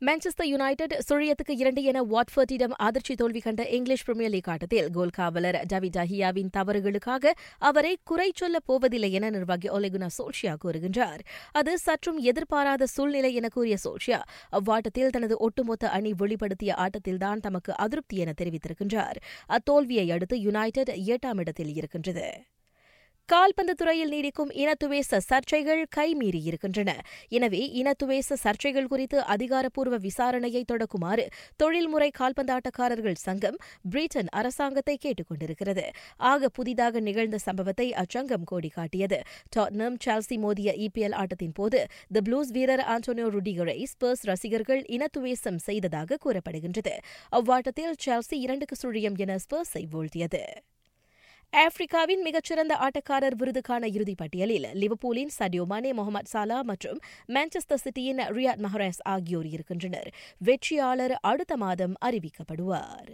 Manchester United சுழியத்துக்கு இரண்டு என வாட்ஃபர்டிடம் அதிர்ச்சி தோல்வி கண்ட இங்கிலீஷ் பிரீமியர் லீக் ஆட்டத்தில் கோல் காவலர் டவிட் டஹியாவின் தவறுகளுக்காக அவரை குறை சொல்லப் போவதில்லை என நிர்வாகி ஒலெகுனா சோல்ஷியா கூறுகின்றார். அது சற்றும் எதிர்பாராத சூழ்நிலை என கூறிய சோல்ஷியா அவ்வாட்டத்தில் தனது ஒட்டுமொத்த அணி வெளிப்படுத்திய ஆட்டத்தில்தான் தமக்கு அதிருப்தி என தெரிவித்திருக்கின்றார். அத்தோல்வியை அடுத்து யுனைடெட் எட்டாம் இடத்தில் இருக்கின்றது. கால்பந்து துறையில் நீடிக்கும் இனத்துவேச சர்ச்சைகள் கைமீறியிருக்கின்றன எனவே இனத்துவேச சர்ச்சைகள் குறித்து அதிகாரப்பூர்வ விசாரணையை தொடக்குமாறு தொழில்முறை கால்பந்தாட்டக்காரர்கள் சங்கம் பிரிட்டன் அரசாங்கத்தை கேட்டுக் கொண்டிருக்கிறது ஆக புதிதாக நிகழ்ந்த சம்பவத்தை அச்சங்கம் கோடி காட்டியது டாட்னம் சால்சி மோதிய இபிஎல் ஆட்டத்தின் போது தி ப்ளூஸ் வீரர் ஆண்டோனியோ ருடிகரை ஸ்பர்ஸ் ரசிகர்கள் இனத்துவேசம் செய்ததாக கூறப்படுகின்றது. அவ்வாட்டத்தில் சால்சி இரண்டுக்கு சுழியம் என ஸ்பர்ஸை வீழ்த்தியது. ஆப்பிரிக்காவின் மிகச்சிறந்த ஆட்டக்காரர் விருதுக்கான இறுதிப் பட்டியலில் லிவபூலின் சடியோ மானே முகமது சாலா மற்றும் மான்செஸ்டர் சிட்டியின் ரியாத் மஹரேஸ் ஆகியோர் இருக்கின்றனர். வெற்றியாளர் அடுத்த மாதம் அறிவிக்கப்படுவார்.